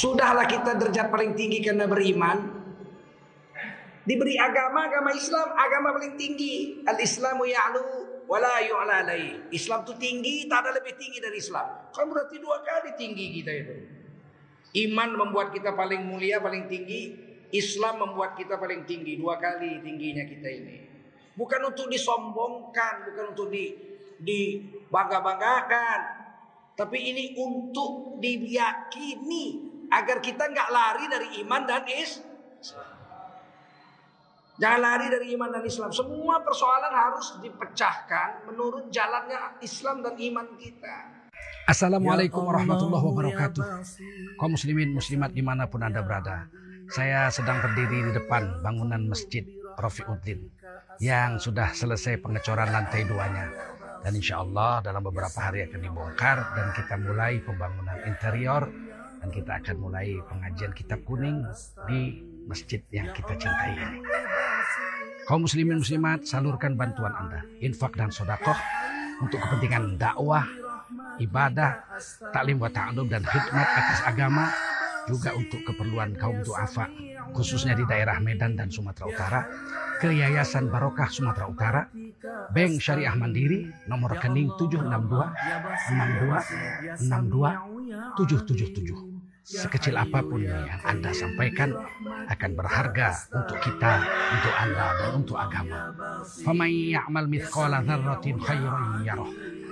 Sudahlah kita derajat paling tinggi karena beriman. Diberi agama, agama Islam, agama paling tinggi. Al-Islamu ya'lu wala yu'la Islam itu tinggi, tak ada lebih tinggi dari Islam. Kan berarti dua kali tinggi kita itu. Iman membuat kita paling mulia, paling tinggi. Islam membuat kita paling tinggi, dua kali tingginya kita ini. Bukan untuk disombongkan, bukan untuk di dibangga-banggakan, tapi ini untuk diyakini agar kita nggak lari dari iman dan is. Jangan lari dari iman dan Islam. Semua persoalan harus dipecahkan menurut jalannya Islam dan iman kita. Assalamualaikum warahmatullahi wabarakatuh. Kaum muslimin muslimat di mana pun anda berada. Saya sedang berdiri di depan bangunan masjid Rafiuddin yang sudah selesai pengecoran lantai duanya. Dan insya Allah dalam beberapa hari akan dibongkar dan kita mulai pembangunan interior dan kita akan mulai pengajian kitab kuning di masjid yang kita cintai ini. Kaum muslimin muslimat, salurkan bantuan Anda, infak dan sodakoh untuk kepentingan dakwah, ibadah, taklim wa ta'alum dan khidmat atas agama, juga untuk keperluan kaum duafa, khususnya di daerah Medan dan Sumatera Utara, ke Yayasan Barokah Sumatera Utara, Bank Syariah Mandiri, nomor rekening 762 62 62 777 sekecil apa pun yang Anda sampaikan akan berharga untuk kita, untuk Anda dan untuk agama.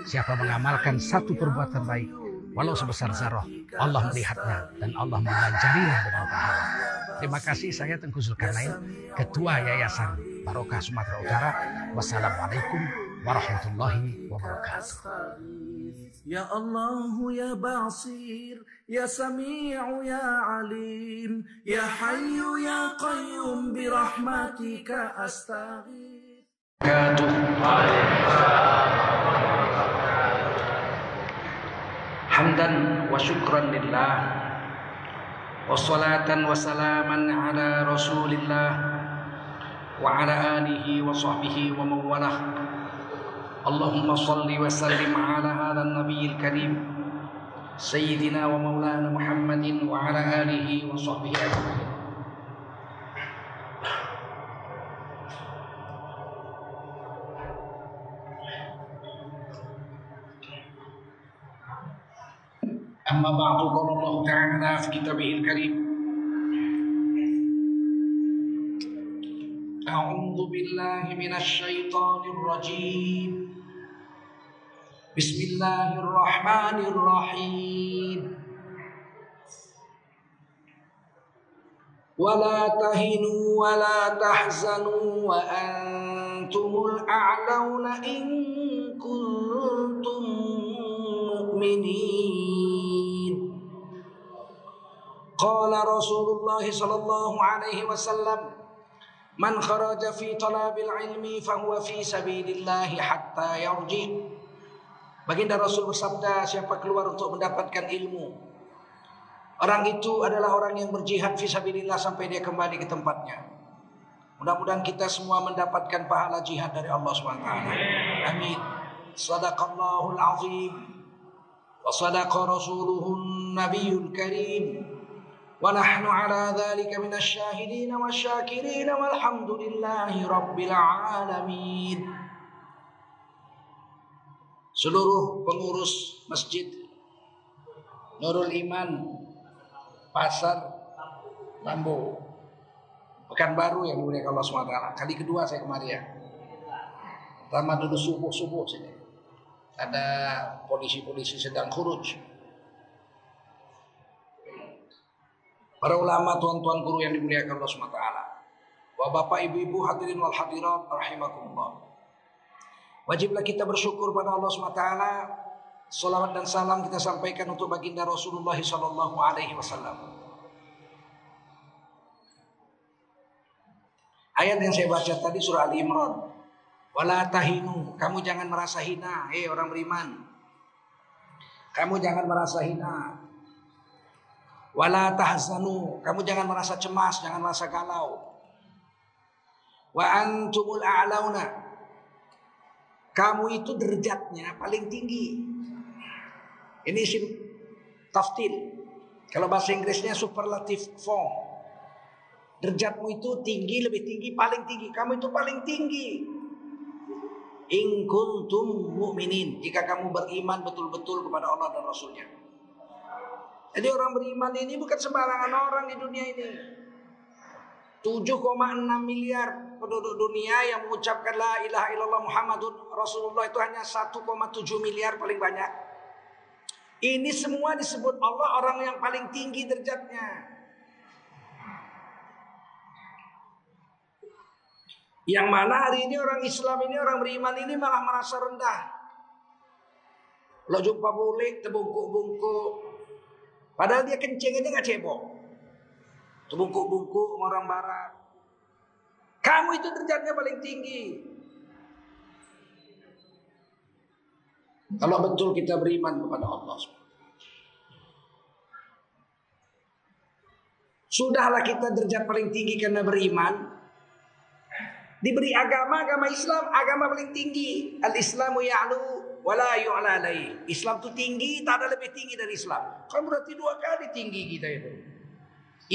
Siapa mengamalkan satu perbuatan baik walau sebesar zarah, Allah melihatnya dan Allah mengajarinya dengan pahala. Terima kasih saya Tengku Zulkarnain, Ketua Yayasan Barokah Sumatera Utara. Wassalamualaikum warahmatullahi wabarakatuh. Ya Allah ya Basir يا سميع يا عليم يا حي يا قيوم برحمتك أستغيث. حمدا وشكرا لله وصلاة وسلاما على رسول الله وعلى آله وصحبه ومن والاه. اللهم صل وسلم على هذا النبي الكريم سيدنا ومولانا محمد وعلى آله وصحبه أجمعين. أما بعد قال الله تعالى في كتابه الكريم أعوذ بالله من الشيطان الرجيم. بسم الله الرحمن الرحيم. ولا تهنوا ولا تحزنوا وأنتم الأعلون إن كنتم مؤمنين. قال رسول الله صلى الله عليه وسلم من خرج في طلب العلم فهو في سبيل الله حتى يرجع. Baginda Rasul bersabda, siapa keluar untuk mendapatkan ilmu, orang itu adalah orang yang berjihad fisabilillah sampai dia kembali ke tempatnya. Mudah-mudahan kita semua mendapatkan pahala jihad dari Allah SWT. Amin. Sadaqallahul azim. Wa sadaqa rasuluhun nabiyul karim. Wa nahnu ala dhalika minasyahidin wa syakirin walhamdulillahi rabbil alamin seluruh pengurus masjid Nurul Iman Pasar Lambo Pekanbaru yang dimuliakan Allah SWT kali kedua saya kemari ya. Pertama dulu subuh-subuh sini. Ada polisi-polisi sedang khuruj. Para ulama tuan-tuan guru yang dimuliakan Allah SWT Bapak ibu-ibu hadirin wal hadirat rahimakumullah Wajiblah kita bersyukur pada Allah SWT. Salawat dan salam kita sampaikan untuk baginda Rasulullah Wasallam. Ayat yang saya baca tadi surah Al Imran. Wala tahinu, kamu jangan merasa hina, hei orang beriman. Kamu jangan merasa hina. Wala tahzanu, kamu jangan merasa cemas, jangan merasa galau. Wa antumul a'launa, kamu itu derajatnya paling tinggi. Ini isim taftil. Kalau bahasa Inggrisnya superlative form. Derajatmu itu tinggi, lebih tinggi, paling tinggi. Kamu itu paling tinggi. In kuntum mu'minin. Jika kamu beriman betul-betul kepada Allah dan Rasulnya. Jadi orang beriman ini bukan sembarangan orang di dunia ini. 7,6 miliar penduduk dunia yang mengucapkan la ilaha illallah Muhammadun Rasulullah itu hanya 1,7 miliar paling banyak. Ini semua disebut Allah orang yang paling tinggi derajatnya. Yang mana hari ini orang Islam ini orang beriman ini malah merasa rendah. Lo jumpa bulik terbungkuk-bungkuk. Padahal dia kencing ini gak cebok. Terbungkuk-bungkuk orang barat. Kamu itu derajatnya paling tinggi. Kalau betul kita beriman kepada Allah. Sudahlah kita derajat paling tinggi karena beriman. Diberi agama, agama Islam, agama paling tinggi. Al-Islamu ya'lu wala yu'la Islam itu tinggi, tak ada lebih tinggi dari Islam. Kan berarti dua kali tinggi kita itu.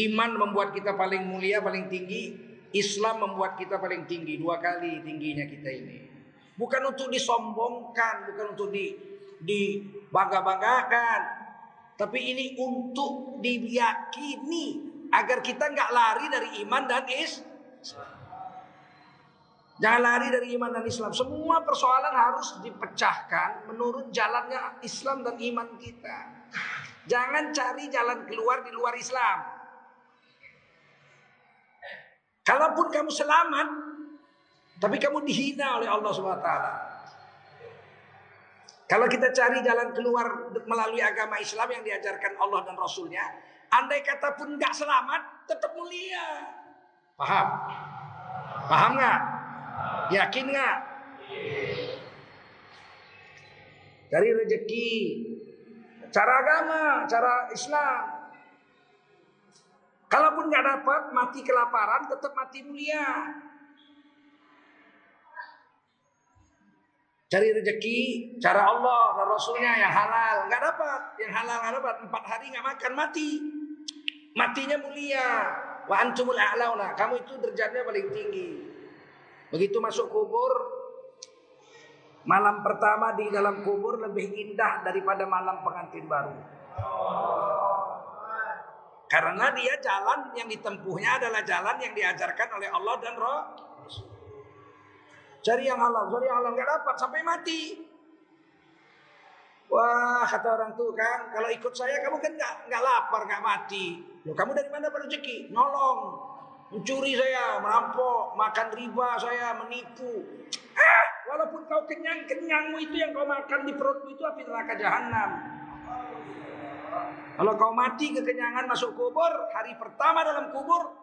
Iman membuat kita paling mulia, paling tinggi. Islam membuat kita paling tinggi, dua kali tingginya kita ini. Bukan untuk disombongkan, bukan untuk di dibangga-banggakan. Tapi ini untuk diyakini agar kita nggak lari dari iman dan Islam. Jangan lari dari iman dan Islam. Semua persoalan harus dipecahkan menurut jalannya Islam dan iman kita. Jangan cari jalan keluar di luar Islam. Kalaupun kamu selamat, tapi kamu dihina oleh Allah SWT. Kalau kita cari jalan keluar melalui agama Islam yang diajarkan Allah dan Rasulnya, andai kata pun nggak selamat, tetap mulia. Paham? Paham nggak? Yakin nggak? Dari rezeki, cara agama, cara Islam. Kalaupun nggak dapat, mati kelaparan, tetap mati mulia. Cari rezeki, cara Allah dan Rasulnya yang halal, nggak dapat, yang halal nggak dapat, empat hari nggak makan mati, matinya mulia. Wa antumul a'launa, kamu itu derajatnya paling tinggi. Begitu masuk kubur, malam pertama di dalam kubur lebih indah daripada malam pengantin baru. Karena dia jalan yang ditempuhnya adalah jalan yang diajarkan oleh Allah dan Roh. Cari yang halal, cari yang halal nggak dapat sampai mati. Wah kata orang tuh kan, kalau ikut saya kamu kan nggak nggak lapar nggak mati. Loh kamu dari mana rezeki? Nolong mencuri saya, merampok, makan riba saya, menipu. Ah, walaupun kau kenyang, kenyangmu itu yang kau makan di perutmu itu api neraka jahanam. Kalau kau mati kekenyangan masuk kubur, hari pertama dalam kubur,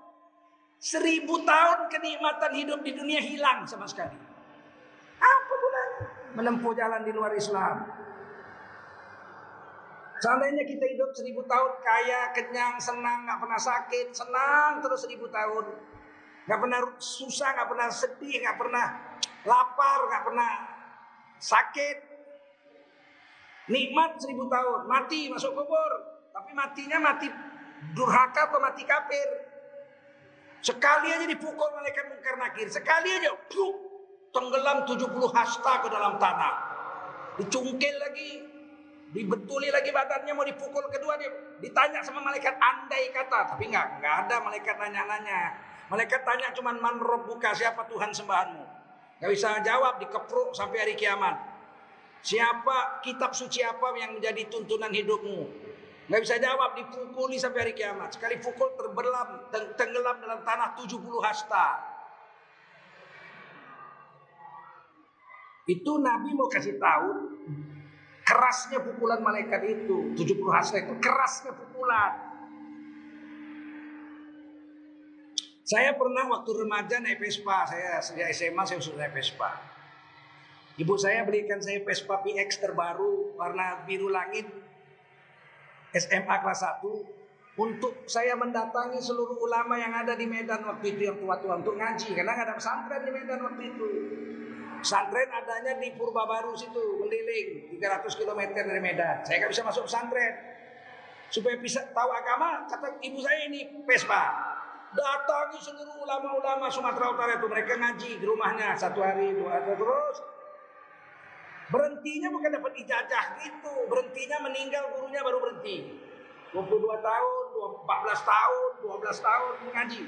seribu tahun kenikmatan hidup di dunia hilang sama sekali. Apa gunanya menempuh jalan di luar Islam? Seandainya kita hidup seribu tahun kaya, kenyang, senang, nggak pernah sakit, senang terus seribu tahun, nggak pernah susah, nggak pernah sedih, nggak pernah lapar, nggak pernah sakit, nikmat seribu tahun, mati masuk kubur, tapi matinya mati durhaka atau mati kafir. Sekali aja dipukul malaikat mungkar nakir, sekali aja, pluk, tenggelam 70 hasta ke dalam tanah, dicungkil lagi, dibetuli lagi badannya mau dipukul kedua dia. Ditanya sama malaikat andai kata. Tapi nggak nggak ada malaikat nanya-nanya. Malaikat tanya cuman man buka siapa Tuhan sembahanmu? Nggak bisa jawab dikepruk sampai hari kiamat siapa kitab suci apa yang menjadi tuntunan hidupmu? Nggak bisa jawab dipukuli sampai hari kiamat. Sekali pukul terbelam tenggelam dalam tanah 70 hasta. Itu Nabi mau kasih tahu Kerasnya pukulan malaikat itu 70 hasta itu kerasnya pukulan. Saya pernah waktu remaja naik Vespa Saya sejak SMA saya sudah naik Vespa Ibu saya belikan saya Vespa PX terbaru Warna biru langit SMA kelas 1 Untuk saya mendatangi seluruh ulama yang ada di Medan waktu itu Yang tua-tua untuk ngaji Karena nggak ada pesantren di Medan waktu itu Pesantren adanya di Purba Baru situ, Mendiling, 300 km dari Medan. Saya nggak bisa masuk pesantren. Supaya bisa tahu agama, kata ibu saya ini Vespa. Datangi seluruh ulama-ulama Sumatera Utara itu mereka ngaji di rumahnya satu hari dua hari terus. Berhentinya bukan dapat ijazah gitu, berhentinya meninggal gurunya baru berhenti. 22 tahun, 14 tahun, 12 tahun mengaji.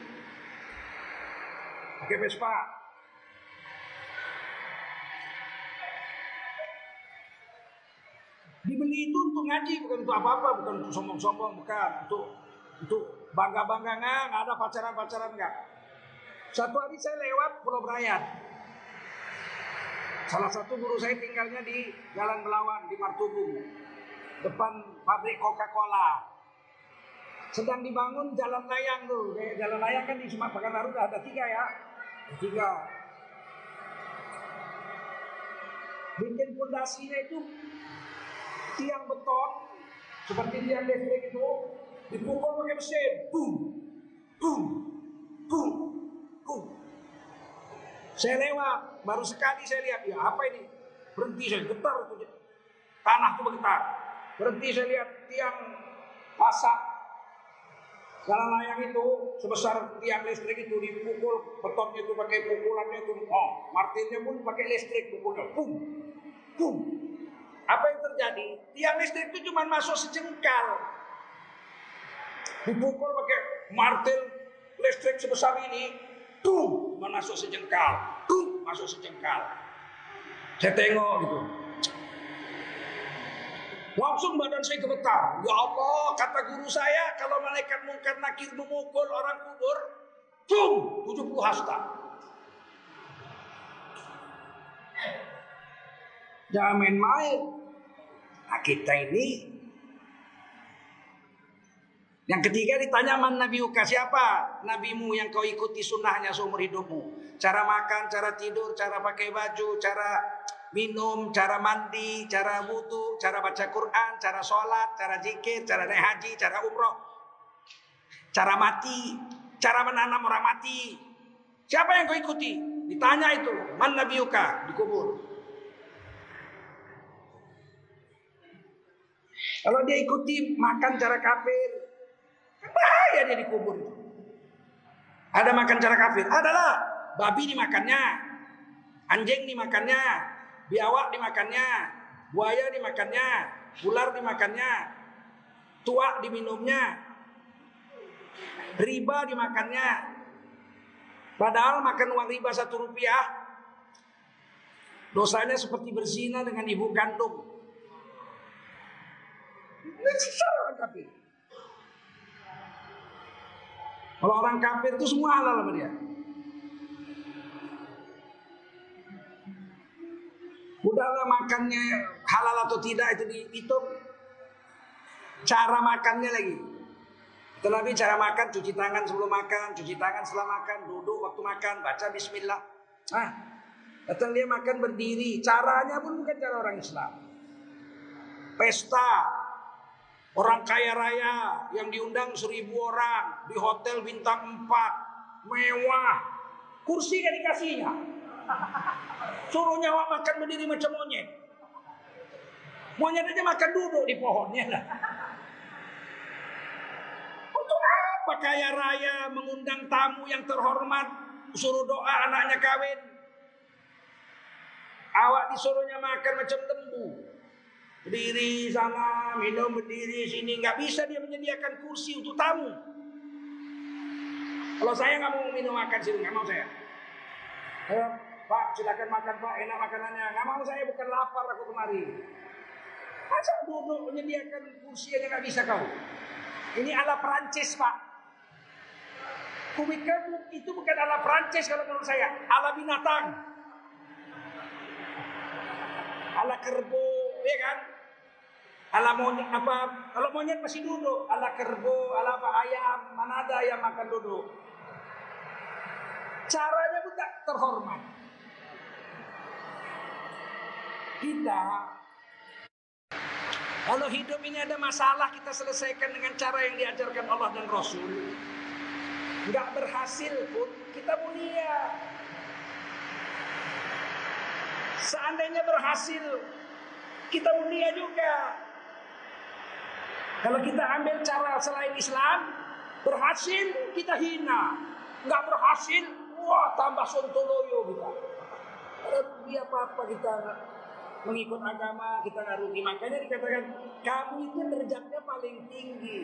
Pakai Vespa. Dibeli itu untuk ngaji, bukan untuk apa-apa, bukan untuk sombong-sombong, bukan untuk untuk bangga-bangga nggak, nggak ada pacaran-pacaran nggak. Satu hari saya lewat Pulau Brayat. Salah satu guru saya tinggalnya di Jalan Belawan di Martubung, depan pabrik Coca-Cola. Sedang dibangun jalan layang tuh, jalan layang kan di Sumatera Baru ada tiga ya, tiga. Bikin pondasinya itu tiang beton seperti tiang listrik itu dipukul pakai mesin, boom, boom, boom. Saya lewat, baru sekali saya lihat, ya apa ini? Berhenti saya, getar itu. Tanah itu bergetar. Berhenti saya lihat tiang pasak jalan layang itu sebesar tiang listrik itu dipukul betonnya itu pakai pukulannya itu oh martinnya pun pakai listrik pukulnya boom boom apa yang terjadi tiang listrik itu cuma masuk sejengkal dipukul pakai martil listrik sebesar ini tuh masuk sejengkal tuh masuk sejengkal saya tengok gitu Langsung badan saya gemetar. Ya Allah, kata guru saya, kalau malaikat mungkar nakir memukul orang kubur, boom, 70 hasta. Jangan main-main. Nah kita ini yang ketiga ditanya man Nabi Uka siapa nabimu yang kau ikuti sunnahnya seumur hidupmu. Cara makan, cara tidur, cara pakai baju, cara minum, cara mandi, cara wudhu, cara baca Quran, cara sholat, cara zikir, cara naik haji, cara umroh, cara mati, cara menanam orang mati. Siapa yang kau ikuti? Ditanya itu, man Nabi Uka dikubur. Kalau dia ikuti makan cara kafir, bahaya dia dikubur itu. Ada makan cara kafir, adalah babi dimakannya, anjing dimakannya, biawak dimakannya, buaya dimakannya, ular dimakannya, tua diminumnya, riba dimakannya. Padahal makan uang riba satu rupiah, dosanya seperti berzina dengan ibu kandung. Ini orang kafir. Kalau orang kafir itu semua halal sama dia. Udahlah makannya halal atau tidak itu dihitung. Cara makannya lagi. Terlebih cara makan, cuci tangan sebelum makan, cuci tangan setelah makan, duduk waktu makan, baca bismillah. Nah, datang dia makan berdiri. Caranya pun bukan cara orang Islam. Pesta, orang kaya raya yang diundang seribu orang di hotel bintang 4, mewah. Kursi gak dikasihnya. Suruh nyawa makan berdiri macam monyet. Monyet aja makan duduk di pohonnya lah. Untuk apa kaya raya mengundang tamu yang terhormat, suruh doa anaknya kawin. Awak disuruhnya makan macam lembu. Berdiri sana, minum berdiri sini. Nggak bisa dia menyediakan kursi untuk tamu. Kalau saya nggak mau minum makan sini, nggak mau saya. Ayo, Pak, silakan makan Pak, enak makanannya. Nggak mau saya bukan lapar aku kemari. Masa duduk menyediakan kursi aja nggak bisa kau? Ini ala Perancis Pak. Kubikel itu bukan ala Perancis kalau menurut saya, ala binatang. Ala kerbo, ya kan? Ala monyet apa? Kalau monyet masih duduk, ala kerbo, ala apa ayam, mana ada ayam makan duduk. Caranya pun tak terhormat. Kita kalau hidup ini ada masalah kita selesaikan dengan cara yang diajarkan Allah dan Rasul. Enggak berhasil pun kita mulia. Seandainya berhasil kita mulia juga. Kalau kita ambil cara selain Islam, berhasil kita hina, nggak berhasil, wah tambah sontoloyo kita. Dia apa-apa kita mengikut agama kita nggak rugi. Makanya dikatakan kamu itu derajatnya paling tinggi.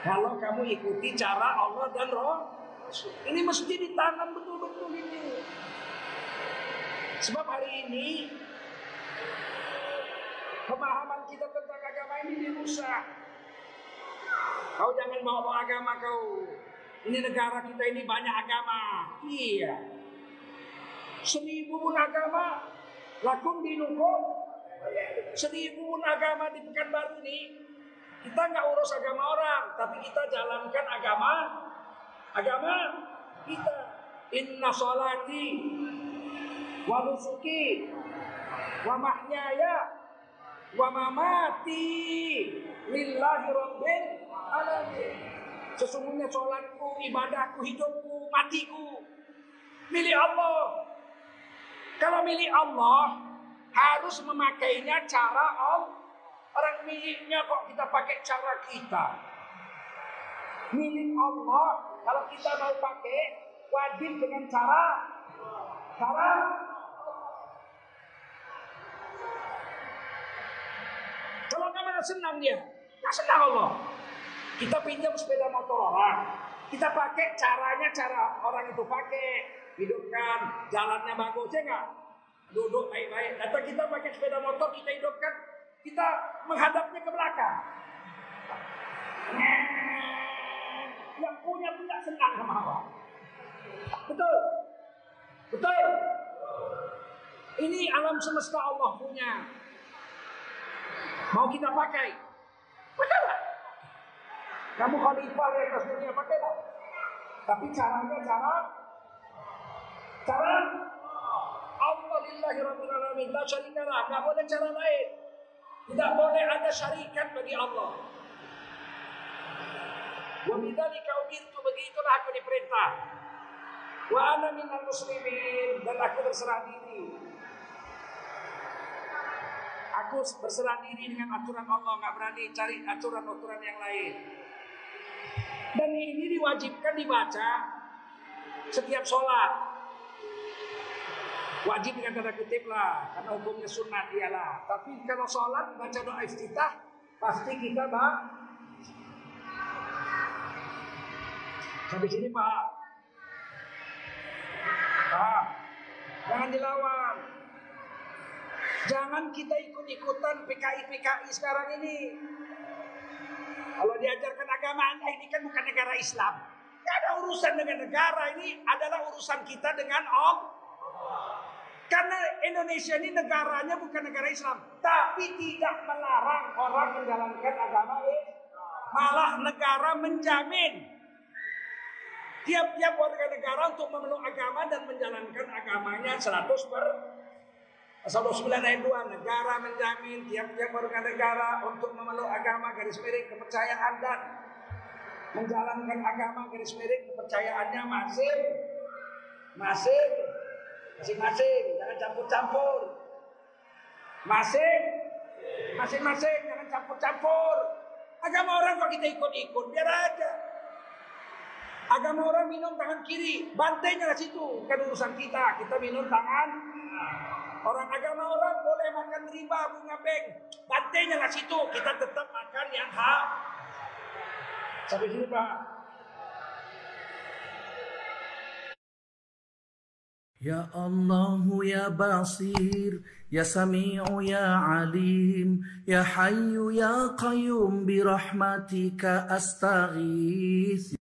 Kalau kamu ikuti cara Allah dan Roh, ini mesti ditanam betul-betul ini. Sebab hari ini pemahaman kita tentang ini dirusak. Kau jangan bawa-bawa agama kau. Ini negara kita ini banyak agama. Iya. Seribu pun agama. Lakum dinukum. Seribu pun agama di Pekanbaru ini. Kita nggak urus agama orang. Tapi kita jalankan agama. Agama kita. Inna salati. Wa nusuki. Wa mamati lillahi rabbil alamin. Sesungguhnya sholatku, ibadahku, hidupku, matiku milik Allah. Kalau milik Allah harus memakainya cara Allah. Orang miliknya kok kita pakai cara kita. Milik Allah kalau kita mau pakai wajib dengan cara cara Kamu senang dia, nggak senang Allah. Kita pinjam sepeda motor orang, kita pakai caranya cara orang itu pakai, hidupkan, jalannya bagus ya nggak? Duduk baik-baik. Atau kita pakai sepeda motor, kita hidupkan, kita menghadapnya ke belakang. Yang punya pun senang sama Allah. Betul, betul. Ini alam semesta Allah punya. Mau kita pakai? Pakailah. Kamu khalifah di atas dunia pakailah. Tapi caranya cara cara Allah lillahi rabbil alamin la lah. Boleh cara lain. Tidak boleh ada syarikat bagi Allah. Wa bidzalika umirtu begitulah aku diperintah. Wa ana minal muslimin dan aku berserah diri Aku berserah diri dengan aturan Allah, nggak berani cari aturan-aturan yang lain. Dan ini diwajibkan dibaca setiap sholat. Wajib dengan tanda kutip lah, karena hukumnya sunat iyalah. Tapi kalau sholat baca doa iftitah, pasti kita bak. Sampai sini pak. Pak, jangan dilawan. Jangan kita ikut-ikutan PKI-PKI sekarang ini. Kalau diajarkan agama Anda ini kan bukan negara Islam. Tidak ada urusan dengan negara ini adalah urusan kita dengan Allah. Karena Indonesia ini negaranya bukan negara Islam, tapi tidak melarang orang menjalankan agama ini. Malah negara menjamin tiap-tiap warga negara untuk memeluk agama dan menjalankan agamanya 100 per Pasal 29 ayat 2 negara menjamin tiap-tiap warga negara untuk memeluk agama garis miring kepercayaan dan menjalankan agama garis miring kepercayaannya masing masing masing-masing. Jangan campur-campur. Masing masing-masing. Jangan campur-campur. Agama orang kok kita ikut-ikut? Biar aja. Agama orang minum tangan kiri. Bantainya di situ. Bukan urusan kita. Kita minum tangan Orang agama orang boleh makan riba bunga bank. Bantainya lah situ. Kita tetap makan yang hak. Sampai sini Pak. Ya Allah ya Basir Ya Sami'u ya Alim Ya Hayyu ya Qayyum Birahmatika astaghith